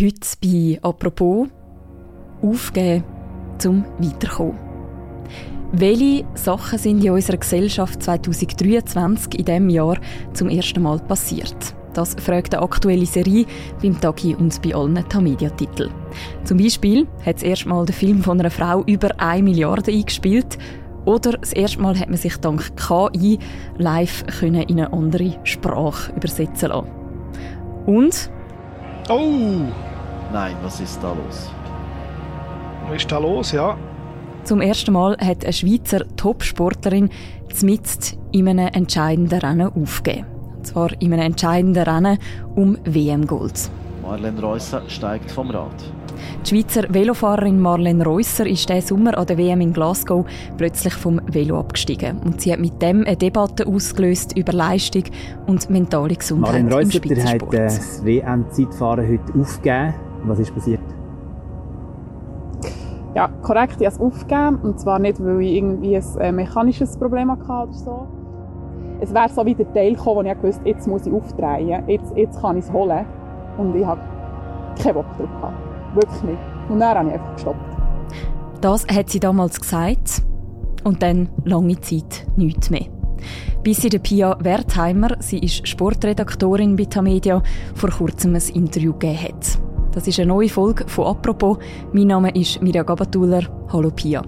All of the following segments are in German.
Heute bei «Apropos» aufgeben, zum Weiterkommen. Welche Sachen sind in unserer Gesellschaft 2023 in diesem Jahr zum ersten Mal passiert? Das fragt eine aktuelle Serie beim Tagi und bei allen Tamedia-Titeln. Zum Beispiel hat das erste Mal der Film von einer Frau über 1 Milliarde eingespielt oder das erste Mal hat man sich dank KI live in eine andere Sprache übersetzen lassen. Und? Oh! Nein, was ist da los? Was ist da los, ja? Zum ersten Mal hat eine Schweizer Topsportlerin mitten in einem entscheidenden Rennen aufgegeben. Und zwar in einem entscheidenden Rennen um WM-Gold. Marlene Reusser steigt vom Rad. Die Schweizer Velofahrerin Marlene Reusser ist diesen Sommer an der WM in Glasgow plötzlich vom Velo abgestiegen. Und sie hat mit dem eine Debatte ausgelöst über Leistung und mentale Gesundheit Marlene Reusser, im Spitzensport. hat das WM-Zeitfahren heute aufgegeben. Was ist passiert? Ja, korrekt, ich habe es aufgegeben. Und zwar nicht, weil ich irgendwie ein äh, mechanisches Problem hatte oder so. Es wäre so wie der Teil gekommen, wo ich wusste, jetzt muss ich aufdrehen, jetzt, jetzt kann ich es holen. Und ich habe keinen Bock drauf gehabt. Wirklich nicht. Und dann habe ich einfach gestoppt. Das hat sie damals gesagt und dann lange Zeit nichts mehr. Bis sie der Pia Wertheimer, sie ist Sportredaktorin bei Tamedia, vor kurzem ein Interview gegeben hat. Das ist eine neue Folge von «Apropos». Mein Name ist Mirja Gabatuller. Hallo Pia.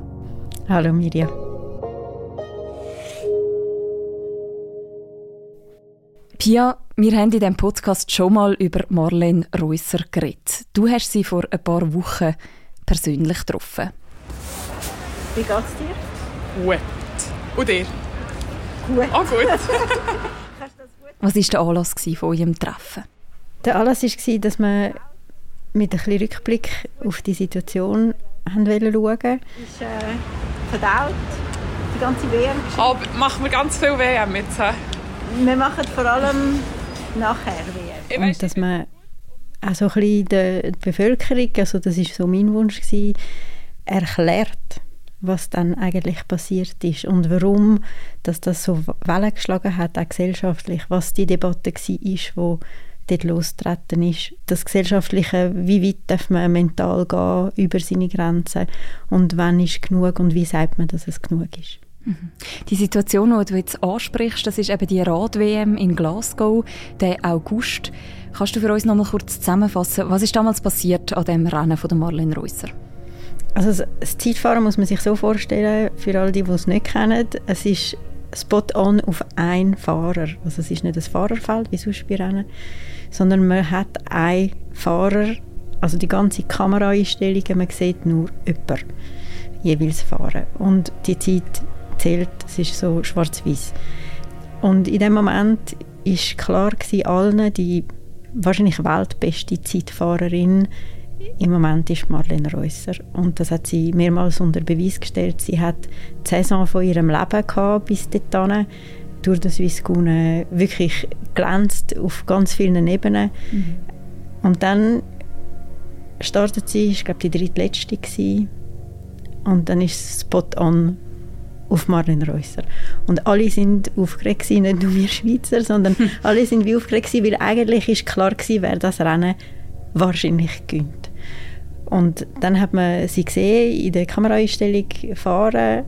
Hallo Mirja. Pia, wir haben in diesem Podcast schon mal über Marlene Reusser geredet. Du hast sie vor ein paar Wochen persönlich getroffen. Wie geht's dir? Gut. Und dir? Gut. Ah, gut. Was war der Anlass von eurem Treffen? Der Anlass war, dass wir mit ein bisschen Rückblick auf die Situation haben wollen schauen ist äh, verdaut, die ganze WM. Aber machen wir ganz viel WM jetzt? hä? Wir machen vor allem nachher. Ich Und dass man auch so ein bisschen der die Bevölkerung, also das war so mein Wunsch, gewesen, erklärt, was dann eigentlich passiert ist und warum dass das so Wellen geschlagen hat, auch gesellschaftlich, was die Debatte war, die dort losgetreten ist. Das Gesellschaftliche, wie weit darf man mental gehen über seine Grenzen und wann ist genug und wie sagt man, dass es genug ist. Die Situation, die du jetzt ansprichst, das ist eben die Rad-WM in Glasgow, der August. Kannst du für uns noch mal kurz zusammenfassen, was ist damals passiert an dem Rennen von Marlene Reusser? Also das- Zeitfahren muss man sich so vorstellen, für alle, die es nicht kennen, es ist spot-on auf einen Fahrer. Also es ist nicht ein Fahrerfeld wie sonst bei Rennen, sondern man hat einen Fahrer, also die ganze Kameraeinstellungen, man sieht nur jemanden jeweils fahren. Und die Zeit zählt, es ist so schwarz-weiß. Und in dem Moment ist klar gewesen, allen, die wahrscheinlich weltbeste Zeitfahrerin im Moment ist Marlene Reusser. Und das hat sie mehrmals unter Beweis gestellt. Sie hat die Saison von ihrem Leben gehabt bis dorthin. Durch das Swisscone wirklich glänzt auf ganz vielen Ebenen. Und dann startet sie, ich glaube die drittletzte gewesen. Und dann ist es spot on auf Marlene Reusser. Und alle sind aufgeregt gewesen, nicht nur wir Schweizer, sondern alle sind wie aufgeregt gewesen, weil eigentlich ist klar gewesen, wer das Rennen wahrscheinlich gewinnt. Und dann hat man sie gesehen in der Kameraeinstellung fahren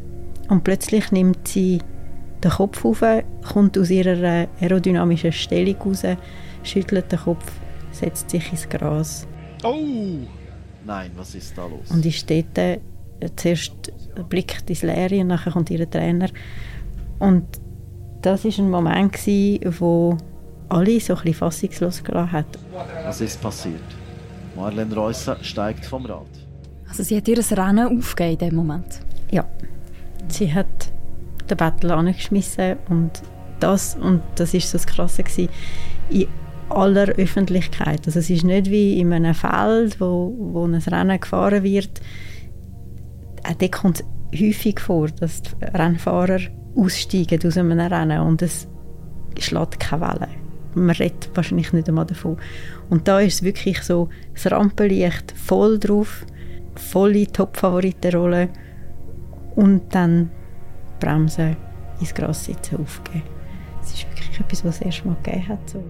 und plötzlich nimmt sie den Kopf auf, kommt aus ihrer aerodynamischen Stellung raus, schüttelt den Kopf, setzt sich ins Gras Oh! Nein, was ist da los? und ist dort zuerst blickt ins Leere und nachher kommt ihr Trainer. Und das war ein Moment, gewesen, wo alle so ein bisschen fassungslos gelassen hat. Was ist passiert? Marlene Reusser steigt vom Rad. Also sie hat ihr Rennen aufgegeben in dem Moment. Ja, sie hat den Battle angeschmissen und das, und das ist so das Krasse gewesen, in aller Öffentlichkeit. Also es ist nicht wie in einem Feld, wo, wo ein Rennen gefahren wird. Auch dort kommt es häufig vor, dass die Rennfahrer aussteigen aus einem Rennen und es schlägt keine Welle. Man redet wahrscheinlich nicht einmal davon. Und da ist es wirklich so, das Rampenlicht voll drauf, volle Top-Favoritenrolle und dann bremsen, ins Gras sitzen, aufgeben. Es ist wirklich etwas, was es erst mal gegeben hat. So.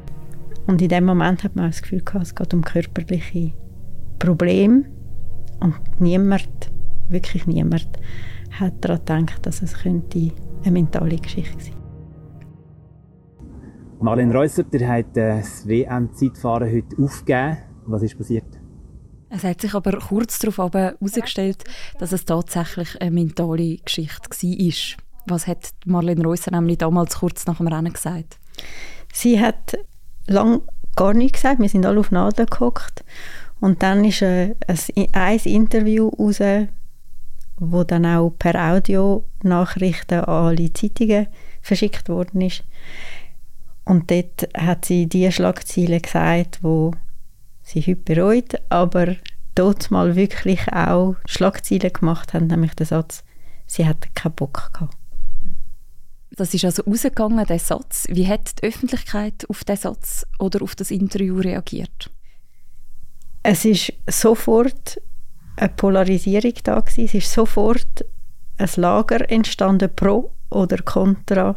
Und in dem Moment hat man auch das Gefühl gehabt, es geht um körperliche Problem und niemand, wirklich niemand, hat daran gedacht, dass es könnte eine mentale Geschichte sein Marlene Reusser, der hat äh, das WM-Zeitfahren heute aufgegeben. Was ist passiert? Es hat sich aber kurz darauf herausgestellt, dass es tatsächlich eine mentale Geschichte war. Was hat Marlene Reusser nämlich damals kurz nach dem Rennen gesagt? Sie hat lang gar nichts gesagt. Wir sind alle auf Nadeln gehockt. Und dann ist äh, ein, ein Interview raus, wo dann auch per Audio-Nachrichten an alle Zeitungen verschickt worden ist. Und dort hat sie die Schlagziele gesagt, wo sie heute bereut, aber dort mal wirklich auch Schlagziele gemacht haben, nämlich den Satz, sie hatte keinen Bock gehabt. Das ist also rausgegangen, der Satz. Wie hat die Öffentlichkeit auf den Satz oder auf das Interview reagiert? Es ist sofort eine Polarisierung da gewesen. Es ist sofort ein Lager entstanden pro oder contra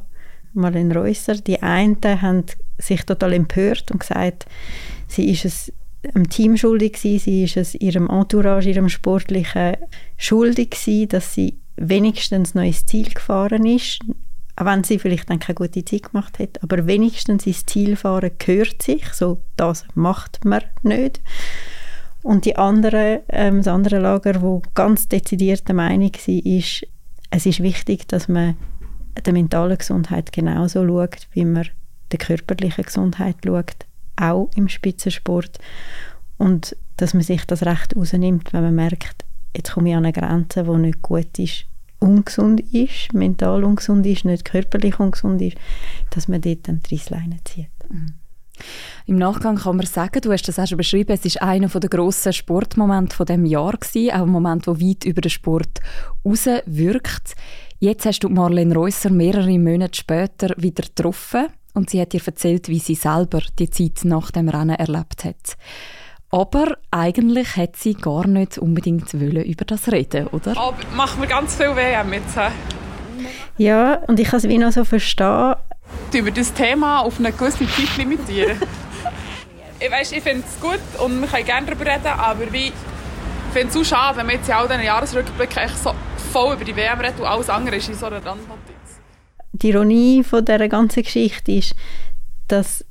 Marlene Reusser. Die einen haben sich total empört und gesagt, sie ist es dem Team schuldig gewesen, sie ist es ihrem Entourage, ihrem Sportlichen schuldig gewesen, dass sie wenigstens noch ins Ziel gefahren ist, auch wenn sie vielleicht dann keine gute Zeit gemacht hat, aber wenigstens ins Ziel fahren gehört sich, so das macht man nicht. Und die andere, ähm, das andere Lager, wo ganz dezidiert der Meinung war, ist, es ist wichtig, dass man der mentalen Gesundheit genauso schaut, wie man der körperlichen Gesundheit schaut, auch im Spitzensport. Und dass man sich das Recht rausnimmt, wenn man merkt, jetzt komme ich an eine Grenze, die nicht gut ist, ungesund ist, mental ungesund ist, nicht körperlich ungesund ist, dass man dort dann die Reissleine zieht. Mhm. Im Nachgang kann man sagen, du hast das auch schon beschrieben, es ist einer der grossen Sportmomente von dem Jahr gewesen, auch ein Moment, der weit über den Sport rauswirkt. Jetzt hast du Marlene Reusser mehrere Monate später wieder getroffen und sie hat dir erzählt, wie sie selber die Zeit nach dem Rennen erlebt hat. Aber eigentlich hat sie gar nicht unbedingt wollen über das reden, oder? Aber macht mir ganz viel weh jetzt. Ja, und ich kann es wie noch so verstehen, über das Thema auf eine gewisse Zeit limitieren. ich weiss, ich finde es gut und wir können gerne darüber reden, aber wie, ich finde es so schade, wenn man jetzt in all diesen Jahresrückblicken so voll über die WM redet und alles andere ist in so einer Randnotiz. Die Ironie von dieser ganzen Geschichte ist, dass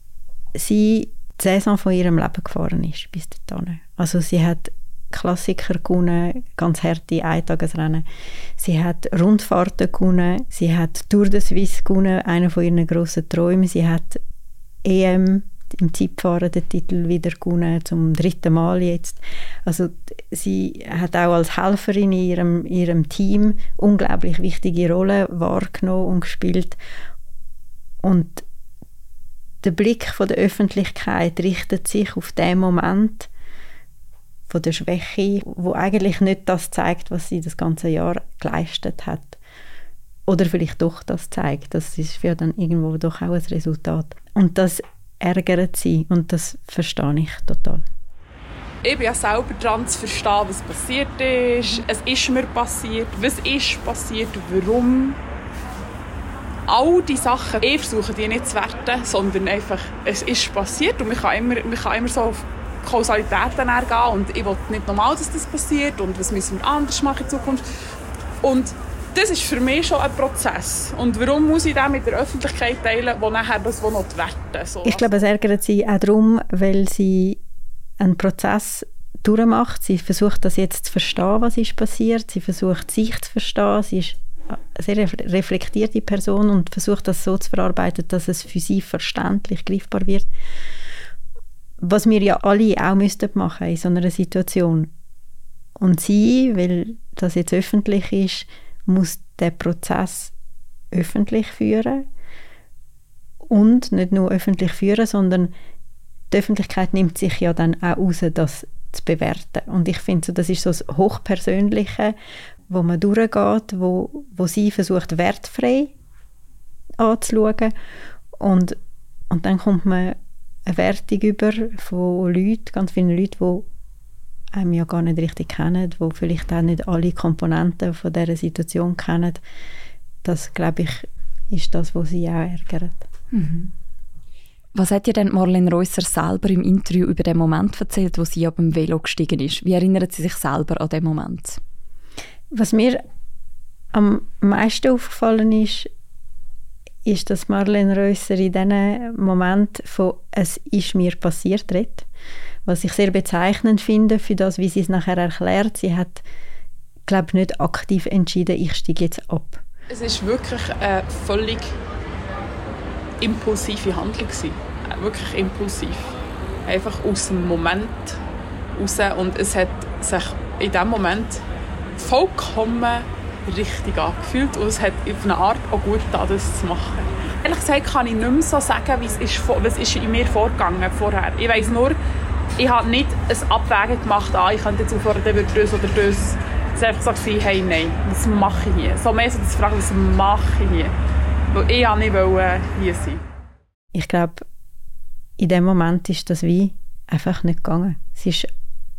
sie die Saison von ihrem Leben gefahren ist bis dahin. Also sie hat Klassiker gewonnen, ganz harte Eintagesrennen. Sie hat Rundfahrten gewonnen, sie hat Tour de Suisse gewonnen, einer von ihren grossen Träumen. Sie hat EM im Zeitfahren den Titel wieder gewonnen, zum dritten Mal jetzt. Also sie hat auch als Helferin in ihrem, ihrem Team unglaublich wichtige Rolle wahrgenommen und gespielt. Und der Blick von der Öffentlichkeit richtet sich auf den Moment, von der Schwäche, wo eigentlich nicht das zeigt, was sie das ganze Jahr geleistet hat. Oder vielleicht doch das zeigt. Das ist ja dann irgendwo doch auch ein Resultat. Und das ärgert sie und das verstehe ich total. Ich bin ja selber dran zu verstehen, was passiert ist. Es ist mir passiert. Was ist passiert? Warum? all die Sachen, ich versuche die nicht zu werten, sondern einfach, es ist passiert und man kann immer, man kann immer so Kausalitäten gehen und ich will nicht normal, dass das passiert und was müssen wir anders machen in Zukunft. Und das ist für mich schon ein Prozess. Und warum muss ich das mit der Öffentlichkeit teilen, wo nachher das noch werten so. Ich glaube, es ärgert sie auch darum, weil sie einen Prozess durchmacht. Sie versucht das jetzt zu verstehen, was ist passiert. Sie versucht sich zu verstehen. Sie ist eine sehr reflektierte Person und versucht das so zu verarbeiten, dass es für sie verständlich greifbar wird was wir ja alle auch müssten machen in so einer Situation. Und sie, weil das jetzt öffentlich ist, muss der Prozess öffentlich führen und nicht nur öffentlich führen, sondern die Öffentlichkeit nimmt sich ja dann auch raus, das zu bewerten. Und ich finde, so, das ist so das Hochpersönliche, wo man durchgeht, wo, wo sie versucht, wertfrei anzuschauen. Und, und dann kommt man eine Wertung über von Leuten, ganz vielen Leuten, die einem ja gar nicht richtig kennen, die vielleicht auch nicht alle Komponenten von dieser Situation kennen. Das, glaube ich, ist das, was sie auch ärgert. Mhm. Was hat dir denn Marlene Reusser selber im Interview über den Moment erzählt, wo sie ab dem Velo gestiegen ist? Wie erinnert sie sich selber an den Moment? Was mir am meisten aufgefallen ist, ist, dass Marlene Reusser in diesem Moment von «Es ist mir passiert» redet. Was ich sehr bezeichnend finde für das, wie sie es nachher erklärt. Sie hat, glaube ich, nicht aktiv entschieden, ich steige jetzt ab. Es ist wirklich eine völlig impulsive Handlung. Wirklich impulsiv. Einfach aus dem Moment raus. Und es hat sich in diesem Moment vollkommen richtig angefühlt und es hat auf eine Art auch gut getan, das zu machen. Ehrlich gesagt kann ich nicht mehr so sagen, es ist, was ist in mir vorgegangen vorher. Ich weiß nur, ich habe nicht ein Abwägen gemacht, ah, ich könnte jetzt aufhören, dann das oder das. Es war einfach so, hey, nein, was mache ich hier? So mehr so das Fragen, was mache ich hier? Weil ich nicht hier sein Ich glaube, in dem Moment ist das wie einfach nicht gegangen. Es ist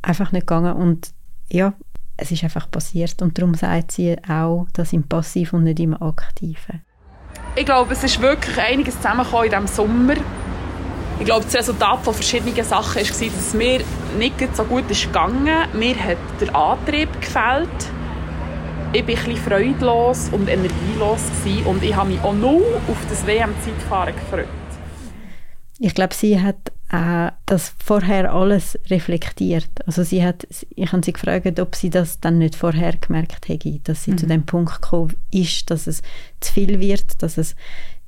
einfach nicht gegangen und ja, es ist einfach passiert und darum sagt sie auch, dass im Passiv und nicht im Aktiven. Ich glaube, es ist wirklich einiges zusammengekommen in diesem Sommer. Ich glaube, das Resultat von verschiedenen Sachen war, dass es mir nicht so gut ist gegangen. Mir hat der Antrieb gefällt. Ich war ein bisschen freudlos und energielos und ich habe mich auch nur auf das WM-Zeitfahren gefreut. Ich glaube, sie hat äh, das vorher alles reflektiert. Also sie hat, ich habe sie gefragt, ob sie das dann nicht vorher gemerkt hätte, dass sie mhm. zu dem Punkt gekommen ist, dass es zu viel wird, dass es,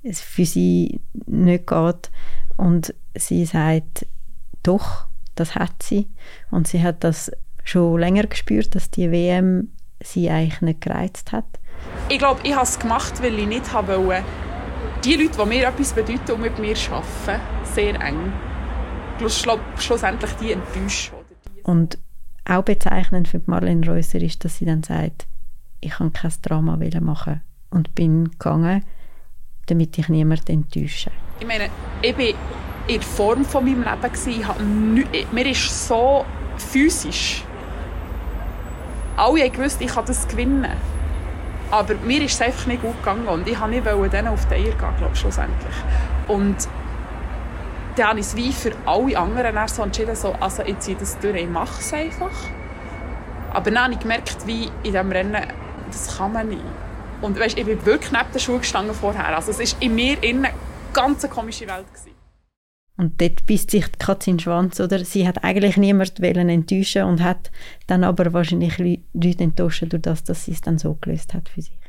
es für sie nicht geht. Und sie sagt, doch, das hat sie. Und sie hat das schon länger gespürt, dass die WM sie eigentlich nicht gereizt hat. Ich glaube, ich habe es gemacht, weil ich nicht wollte, die Leute, die mir etwas bedeuten und mit mir arbeiten, sehr eng, schlussendlich die enttäuschen. Und auch bezeichnend für Marlene Reusser ist, dass sie dann sagt, ich kann kein Drama machen und bin gegangen, damit ich niemanden enttäusche. Ich meine, ich war in der Form von meinem Leben. Ich mir ist so physisch. Alle haben gewusst, ich kann das gewinnen. Aber mir ist es einfach nicht gut gegangen und ich wollte nicht denen auf die Eier gehen, glaube ich, schlussendlich. Und dann habe ich es wie für alle anderen so entschieden, so, also ich ziehe das durch, ich mache es einfach. Aber dann habe ich gemerkt, wie in diesem Rennen, das kann man nicht. Und weißt, ich bin wirklich neben der Schule gestanden vorher. Also es war in mir innen eine ganz komische Welt. Gewesen. Und dort beißt sich die Katze in den Schwanz, oder? Sie hat eigentlich niemanden enttäuschen und hat dann aber wahrscheinlich Leute enttäuscht, durch das, dass sie es dann so gelöst hat für sich.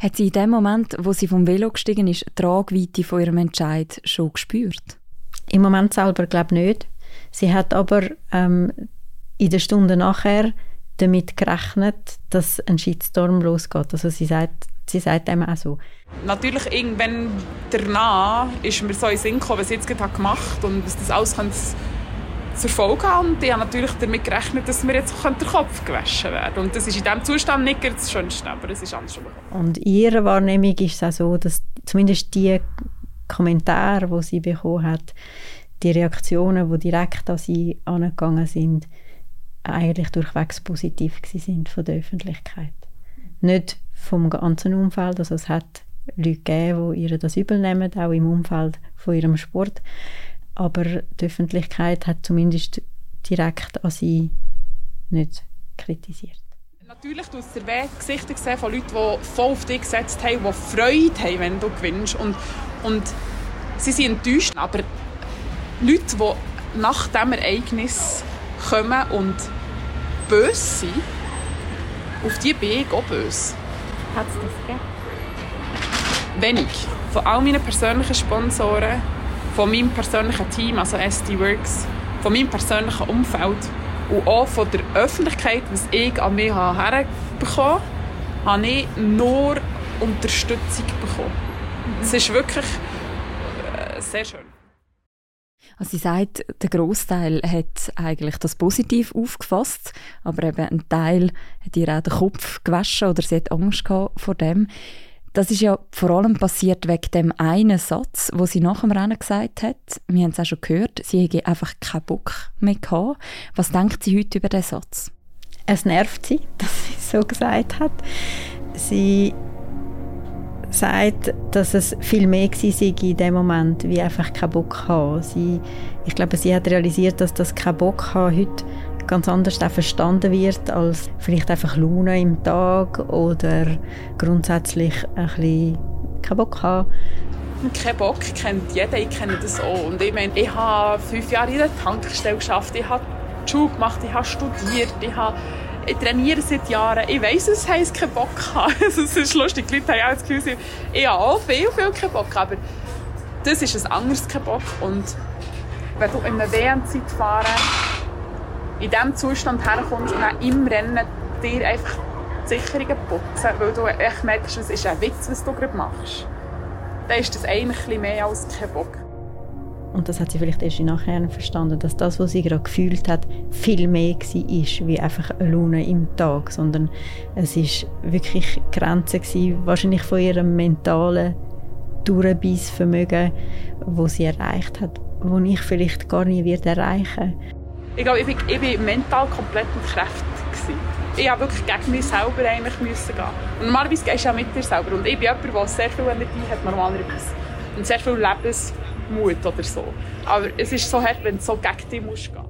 Hat sie in dem Moment, wo sie vom Velo gestiegen ist, die Tragweite von ihrem Entscheid schon gespürt? Im Moment selber glaube ich nicht. Sie hat aber ähm, in der Stunde nachher damit gerechnet, dass ein Shitstorm losgeht. Also sie sagt, sie sagt dem auch so. Natürlich, irgendwann danach ist mir so in Sinn gekommen, was sie jetzt gerade gemacht hat und was das alles könnte zur Folge haben. Und ich habe natürlich damit gerechnet, dass mir jetzt der Kopf gewaschen werden Und das ist in diesem Zustand nicht das Schönste, aber es ist anders schon Und in ihrer Wahrnehmung ist es auch so, dass zumindest die Kommentare, die sie bekommen hat, die Reaktionen, die direkt an sie angegangen sind, eigentlich durchwegs positiv sind von der Öffentlichkeit. Nicht vom ganzen Umfeld, also es hat Leute gegeben, die ihr das übel nehmen, auch im Umfeld von ihrem Sport, aber die Öffentlichkeit hat zumindest direkt an sie nicht kritisiert. Natürlich du hast der Gesichter gesehen von Leuten, die voll auf dich gesetzt haben, die Freude haben, wenn du gewinnst. Und, und sie sind enttäuscht, aber Leute, die nach diesem Ereignis kommen und böse sind, auf die bin ich auch böse. Hat es das gegeben? Wenig. Von all meinen persönlichen Sponsoren, von meinem persönlichen Team, also SD Works, von meinem persönlichen Umfeld und auch von der Öffentlichkeit, was ich an mich herbekommen habe, habe ich nur Unterstützung bekommen. Es ist wirklich äh, sehr schön. Also sie sagt, der Großteil hat eigentlich das positiv aufgefasst, aber eben ein Teil hat ihr auch den Kopf gewaschen oder sie hat Angst gehabt vor dem. Das ist ja vor allem passiert wegen dem einen Satz, wo sie nach dem Rennen gesagt hat. Wir haben es auch schon gehört, sie hätte einfach keinen Bock mehr gehabt. Was denkt sie heute über diesen Satz? Es nervt sie, dass sie es so gesagt hat. Sie sagt, dass es viel mehr war in dem Moment, wie einfach keinen Bock haben. Sie, ich glaube, sie hat realisiert, dass das kein Bock haben heute ganz anders verstanden wird als vielleicht einfach Laune im Tag oder grundsätzlich ein bisschen keinen Bock haben. Kein Bock kennt jeder, ich kenne das auch. Und ich meine, ich habe fünf Jahre in der Tankstelle geschafft, ich habe Schule gemacht, ich habe studiert, ich habe ich trainiere seit Jahren. Ich weiss, es heisst keinen Bock haben. es ist lustig, die Leute haben auch das Gefühl, ich habe auch viel, viel keinen Bock, aber das ist ein anderes kein Bock. Und wenn du in einer WM-Zeit fahren in diesem Zustand herkommst und dann im Rennen dir einfach die Sicherungen putzen, weil du echt merkst, es ist ein Witz, was du gerade machst, dann ist das eigentlich mehr als kein Bock. Und das hat sie vielleicht erst nachher verstanden, dass das, was sie gerade gefühlt hat, viel mehr war, wie einfach eine Laune im Tag, sondern es ist wirklich Grenze gewesen, wahrscheinlich von ihrem mentalen Durchbissvermögen, wo sie erreicht hat, wo ich vielleicht gar nie erreichen ich glaube, ich bin, ich bin mental komplett entkräftet. Ich habe wirklich gegen mich selber eigentlich müssen gehen. Und normalerweise gehst du ja mit dir selber. Und ich bin jemand, der sehr viel Energie hat, normalerweise. Und sehr viel Lebensmut oder so. Aber es ist so hart, wenn du so gegen dich musst gehen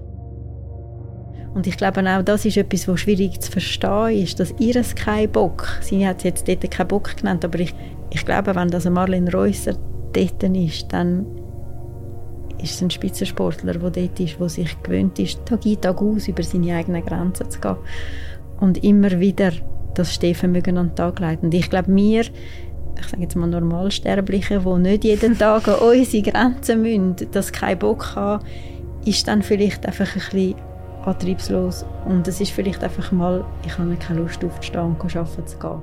und ich glaube auch, das ist etwas, was schwierig zu verstehen ist, dass ihr es keinen Bock, sie hat jetzt dort keinen Bock genannt, aber ich, ich glaube, wenn das Marlene Reusser dort ist, dann ist es ein Spitzensportler, der dort ist, der sich gewöhnt ist, Tag ein, Tag aus über seine eigenen Grenzen zu gehen. Und immer wieder das Stehvermögen an den Tag legt. Und ich glaube, wir, ich sage jetzt mal Normalsterbliche, die nicht jeden Tag an unsere Grenzen müssen, das keinen Bock haben, ist dann vielleicht einfach ein bisschen antriebslos. Und es ist vielleicht einfach mal, ich habe keine Lust aufzustehen und arbeiten zu gehen.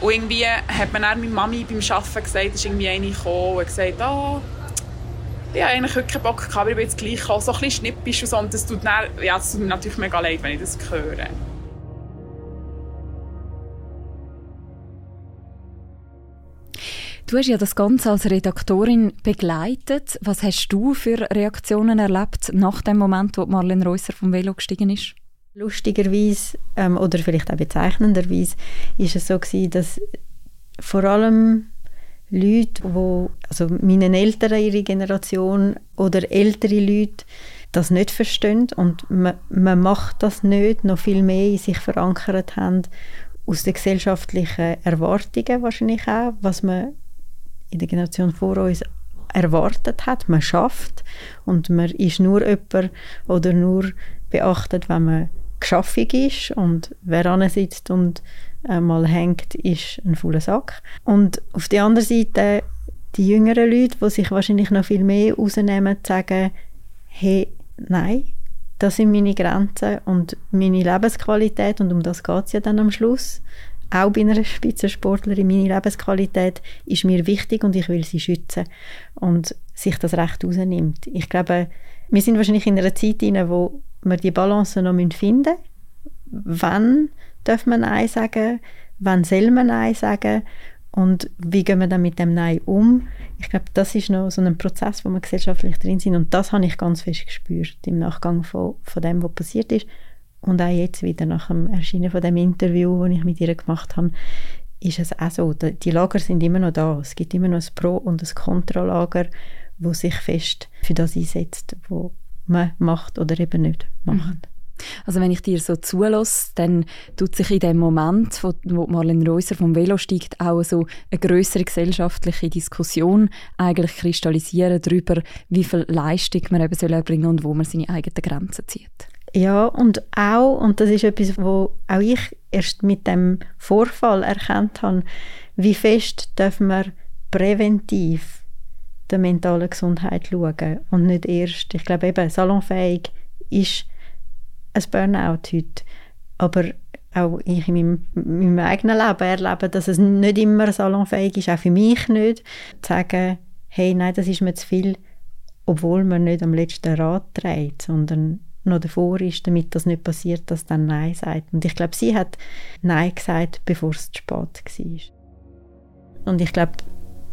Und irgendwie hat man dann meine Mami beim Arbeiten gesagt, ist irgendwie eine gekommen und gesagt, oh, ich habe eigentlich keinen Bock gehabt, aber ich bin jetzt gleich gekommen. So ein bisschen schnippisch und so. Und das tut, dann, ja, das tut mir natürlich mega leid, wenn ich das höre. Du hast ja das Ganze als Redaktorin begleitet. Was hast du für Reaktionen erlebt nach dem Moment, wo Marlene Reusser vom Velo gestiegen ist? Lustigerweise ähm, oder vielleicht auch bezeichnenderweise ist es so gewesen, dass vor allem Leute, wo, also meine Eltern, ihre Generation oder ältere Leute, das nicht verstehen und man, man macht das nicht, noch viel mehr in sich verankert haben, aus den gesellschaftlichen Erwartungen wahrscheinlich auch, was man in der Generation vor uns erwartet hat. Man schafft und man ist nur jemand oder nur beachtet, wenn man geschaffig ist und wer sitzt und mal hängt, ist ein voller Sack. Und auf der anderen Seite die jüngeren Leute, die sich wahrscheinlich noch viel mehr rausnehmen, sagen, hey, nein, das sind meine Grenzen und meine Lebensqualität und um das geht es ja dann am Schluss. Auch bei einer Spitzensportlerin, meine Lebensqualität ist mir wichtig und ich will sie schützen und sich das Recht rausnimmt. Ich glaube, wir sind wahrscheinlich in einer Zeit in wo wir die Balance noch finden müssen. Wann darf man Nein sagen? Wann soll man Nein sagen? Und wie gehen wir dann mit dem Nein um? Ich glaube, das ist noch so ein Prozess, wo wir gesellschaftlich drin sind. Und das habe ich ganz fest gespürt im Nachgang von, von dem, was passiert ist. Und auch jetzt wieder nach dem Erscheinen von dem Interview, das ich mit ihr gemacht habe, ist es auch so. Die Lager sind immer noch da. Es gibt immer noch ein Pro- und ein Kontralager, wo sich fest für das einsetzt, was man macht oder eben nicht macht. Mhm. Also wenn ich dir so zulasse, dann tut sich in dem Moment, wo, wo Marlene Reuser vom Velo steigt, auch so eine größere gesellschaftliche Diskussion eigentlich kristallisieren darüber, wie viel Leistung man eben soll erbringen und wo man seine eigenen Grenzen zieht. Ja, und auch, und das ist etwas, wo auch ich erst mit dem Vorfall erkannt habe, wie fest dürfen wir präventiv der mentalen Gesundheit schauen und nicht erst, ich glaube eben, salonfähig ist ein Burnout heute. Aber auch ich in meinem, in meinem eigenen Leben erlebe, dass es nicht immer salonfähig ist, auch für mich nicht, zu sagen, hey, nein, das ist mir zu viel, obwohl man nicht am letzten Rad dreht, sondern noch davor ist, damit das nicht passiert, dass dann Nein sagt. Und ich glaube, sie hat Nein gesagt, bevor es zu spät war. Und ich glaube,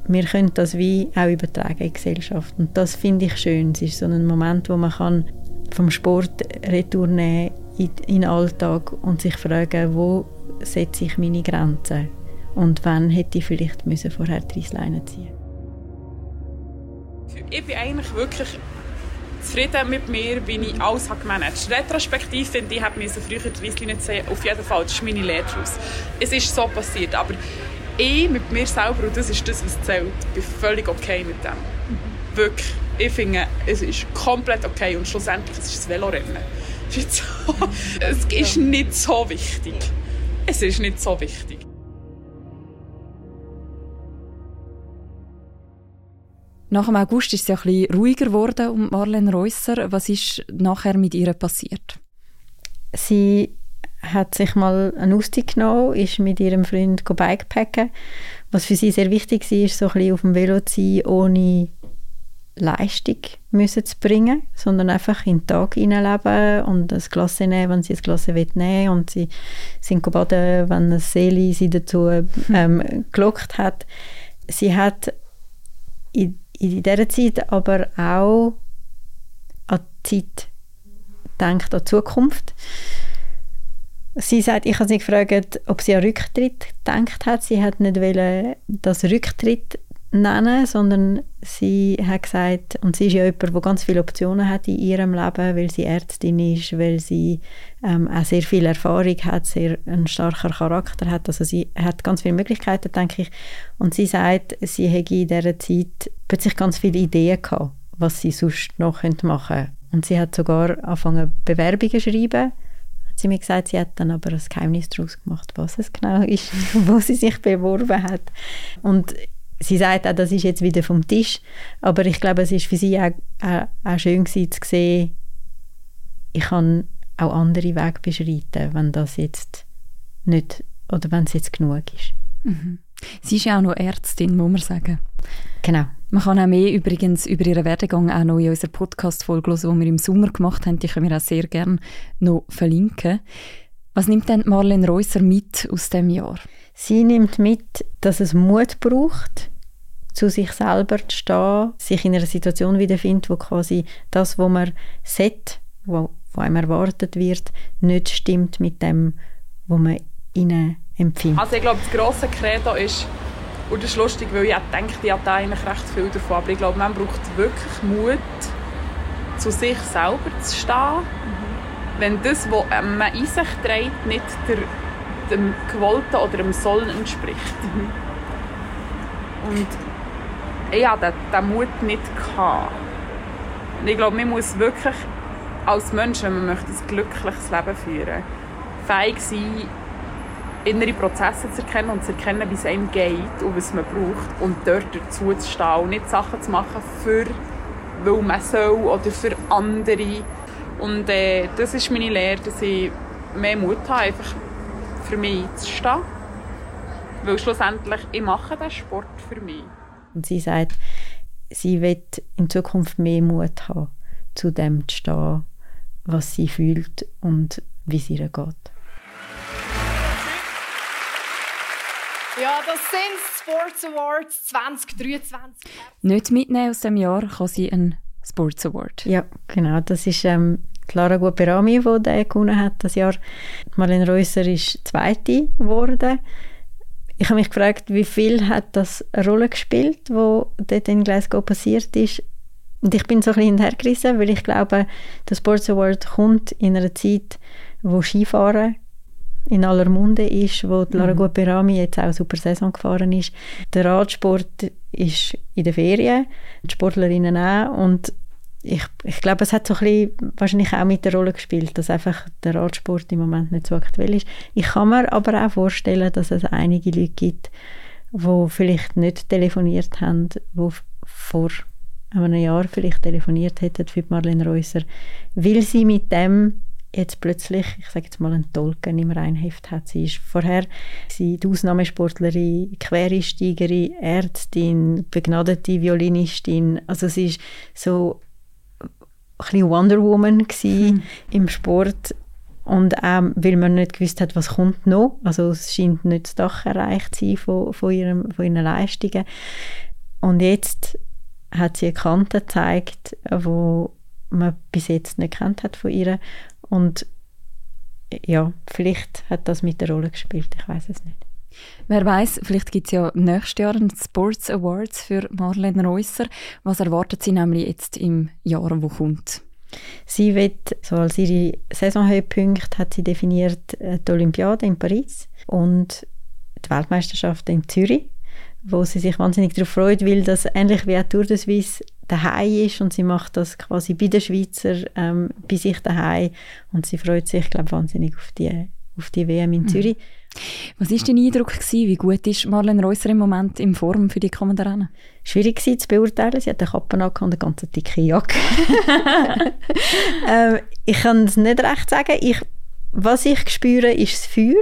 wir können das wie auch übertragen in die Gesellschaft. Und das finde ich schön. Es ist so ein Moment, wo man kann vom Sport retour in, in den Alltag und sich fragen, wo setze ich meine Grenzen und wann hätte ich vielleicht müssen vorher die Reissleine ziehen Ich bin eigentlich wirklich zufrieden mit mir, wie ich alles habe gemanagt habe. Retrospektiv finde ich, habe mir früher die Reissleine ziehen Auf jeden Fall, das ist meine Lehre daraus. Es ist so passiert, aber ich mit mir selber, und das ist das, was zählt, bin völlig okay mit dem. Wirklich. Ich finde, es ist komplett okay und schlussendlich es ist es Velorennen. Es ist, so, es ist nicht so wichtig. Es ist nicht so wichtig. Nach dem August ist es ja ein bisschen ruhiger geworden um Marlene Reusser. Was ist nachher mit ihr passiert? Sie hat sich mal eine Auszeit genommen, ist mit ihrem Freund bikepacken. Was für sie sehr wichtig war, ist so ein bisschen auf dem Velo zu sein, ohne Leistung müssen zu bringen, sondern einfach in den Tag hineinleben und ein Glas nehmen, wenn sie ein Glas nehmen und sie sind baden, wenn eine Seele sie dazu ähm, gelockt hat. Sie hat in, in dieser Zeit aber auch an die Zeit denkt an die Zukunft. Sie sagt, ich habe sie gefragt, ob sie an Rücktritt gedacht hat. Sie hat nicht wollen, das Rücktritt nennen, sondern sie hat gesagt, und sie ist ja jemand, der ganz viele Optionen hat in ihrem Leben, weil sie Ärztin ist, weil sie ähm, auch sehr viel Erfahrung hat, sehr einen starken Charakter hat, also sie hat ganz viele Möglichkeiten, denke ich. Und sie sagt, sie hätte in dieser Zeit plötzlich ganz viele Ideen gehabt, was sie sonst noch machen könnte. Und sie hat sogar angefangen, Bewerbungen zu schreiben, hat sie mir gesagt, sie hat dann aber ein Geheimnis daraus gemacht, was es genau ist, wo sie sich beworben hat. Und sie sagt auch, das ist jetzt wieder vom Tisch, aber ich glaube, es ist für sie auch, auch, auch schön gewesen, zu sehen, ich kann auch andere Wege beschreiten, wenn das jetzt nicht, oder wenn es jetzt genug ist. Mhm. Sie ist ja auch noch Ärztin, muss man sagen. Genau. Man kann auch mehr übrigens über ihren Werdegang auch noch in unserer Podcast-Folge hören, die wir im Sommer gemacht haben. Die können wir auch sehr gerne noch verlinken. Was nimmt denn Marlene Reusser mit aus dem Jahr? Sie nimmt mit, dass es Mut braucht, zu sich selber zu stehen, sich in einer Situation wiederfindet, wo quasi das, was man sieht, wo, wo einem erwartet wird, nicht stimmt mit dem, was man innen empfindet. Also ich glaube, das grosse Credo ist, und das ist lustig, weil ich denke, ich habe da eigentlich recht viel davon, aber ich glaube, man braucht wirklich Mut, zu sich selber zu stehen, mhm. wenn das, was man in sich trägt, nicht der, dem Gewollten oder dem Sollen entspricht. Mhm. Und ich hatte diesen Mut nicht. Gehabt. Und ich glaube, man muss wirklich als Mensch, wenn man möchte, ein glückliches Leben führen fähig sein, innere Prozesse zu erkennen und zu erkennen, wie es einem geht und was man braucht und dort dazu zu stehen und nicht Sachen zu machen für, weil man soll oder für andere. Und äh, das ist meine Lehre, dass ich mehr Mut habe, einfach für mich zu stehen. Weil schlussendlich, ich mache den Sport für mich. Und sie sagt, sie wird in Zukunft mehr Mut haben, zu dem zu stehen, was sie fühlt und wie es ihr geht. Ja, das sind Sports Awards 2023. Nicht mitnehmen aus dem Jahr kann sie einen Sports Award. Ja, genau. Das ist ähm, Clara Guaperami, die den gewonnen hat das Jahr. Marlene Reusser ist Zweite geworden ich habe mich gefragt, wie viel hat das eine Rolle gespielt, wo dort in Glasgow passiert ist. Und ich bin so ein bisschen hintergerissen, weil ich glaube, der Sports Award kommt in einer Zeit, wo Skifahren in aller Munde ist, wo die Lara mhm. Guaperami jetzt auch eine super Saison gefahren ist. Der Radsport ist in den Ferien, die Sportlerinnen auch und ich, ich glaube, es hat so ein bisschen wahrscheinlich auch mit der Rolle gespielt, dass einfach der Radsport im Moment nicht so aktuell ist. Ich kann mir aber auch vorstellen, dass es einige Leute gibt, die vielleicht nicht telefoniert haben, die vor einem Jahr vielleicht telefoniert hätten für Marlene Reusser, weil sie mit dem jetzt plötzlich, ich sage jetzt mal, einen Tolken im Reinheft hat. Sie ist vorher sie die Ausnahmesportlerin, Quereinsteigerin, Ärztin, begnadete Violinistin. Also sie ist so bisschen Wonder Woman mhm. im Sport und auch, weil man nicht gewusst hat, was kommt noch. Also es scheint nicht das Dach erreicht zu sein von, von, ihrem, von ihren Leistungen. Und jetzt hat sie eine Kante gezeigt, wo man bis jetzt nicht kennt hat von ihr. Und ja, vielleicht hat das mit der Rolle gespielt, ich weiß es nicht. Wer weiß, vielleicht gibt es ja nächstes Jahr einen Sports Awards für Marlene Reusser. Was erwartet sie nämlich jetzt im Jahr, wo kommt? Sie wird, so als ihre Saisonhöhepunkte hat sie definiert äh, die Olympiade in Paris und die Weltmeisterschaft in Zürich, wo sie sich wahnsinnig darauf freut, weil das ähnlich wie auch Tour de Suisse daheim ist und sie macht das quasi bei den Schweizer ähm, bei sich daheim und sie freut sich, glaube wahnsinnig auf die, auf die WM in mhm. Was war dein Eindruck? Gewesen? Wie gut ist Marlene Reusser im Moment in Form für die kommenden Rennen? Schwierig zu beurteilen. Sie hat eine Kappe und eine ganz dicke Jacke. ähm, ich kann es nicht recht sagen. Ich, was ich spüre, ist das Feuer.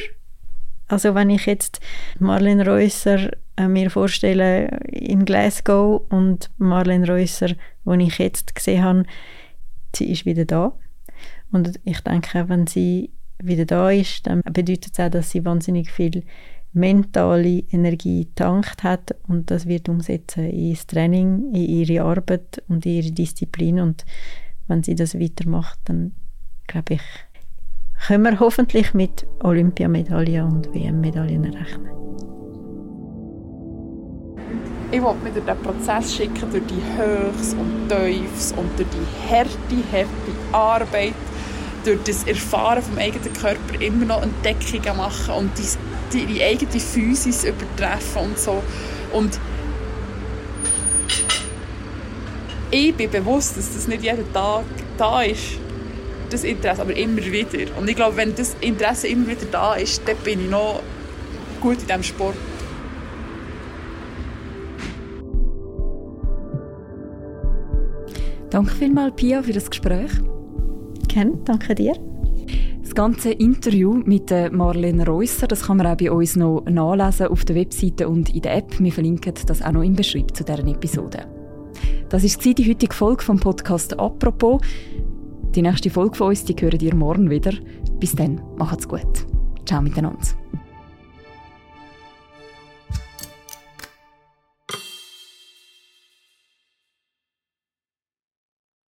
Also wenn ich jetzt Marlene Reusser äh, mir vorstelle in Glasgow und Marlene Reusser, die ich jetzt gesehen habe, sie ist wieder da. Und ich denke, wenn sie wieder da ist, dann bedeutet es auch, dass sie wahnsinnig viel mentale Energie getankt hat und das wird umsetzen ins Training, in ihre Arbeit und in ihre Disziplin und wenn sie das weitermacht, dann glaube ich, können wir hoffentlich mit Olympiamedaillen und WM-Medaillen rechnen. Ich wollte durch den Prozess schicken, durch die Höchst und Tiefs und durch die harte, harte Arbeit durch das Erfahren vom eigenen Körper immer noch Entdeckungen machen und die, die, die eigene Physis übertreffen und so. Und ich bin bewusst, dass das nicht jeden Tag da ist, das Interesse, aber immer wieder. Und ich glaube, wenn das Interesse immer wieder da ist, dann bin ich noch gut in diesem Sport. Danke vielmals, Pia, für das Gespräch. Gerne, danke dir. Das ganze Interview mit Marlene Reusser, das kann man auch bei uns noch nachlesen auf der Webseite und in der App. Wir verlinken das auch noch im Beschreibung zu dieser Episode. Das war die heutige Folge vom Podcast «Apropos». Die nächste Folge von uns, die hören ihr morgen wieder. Bis dann, macht's gut. Ciao miteinander.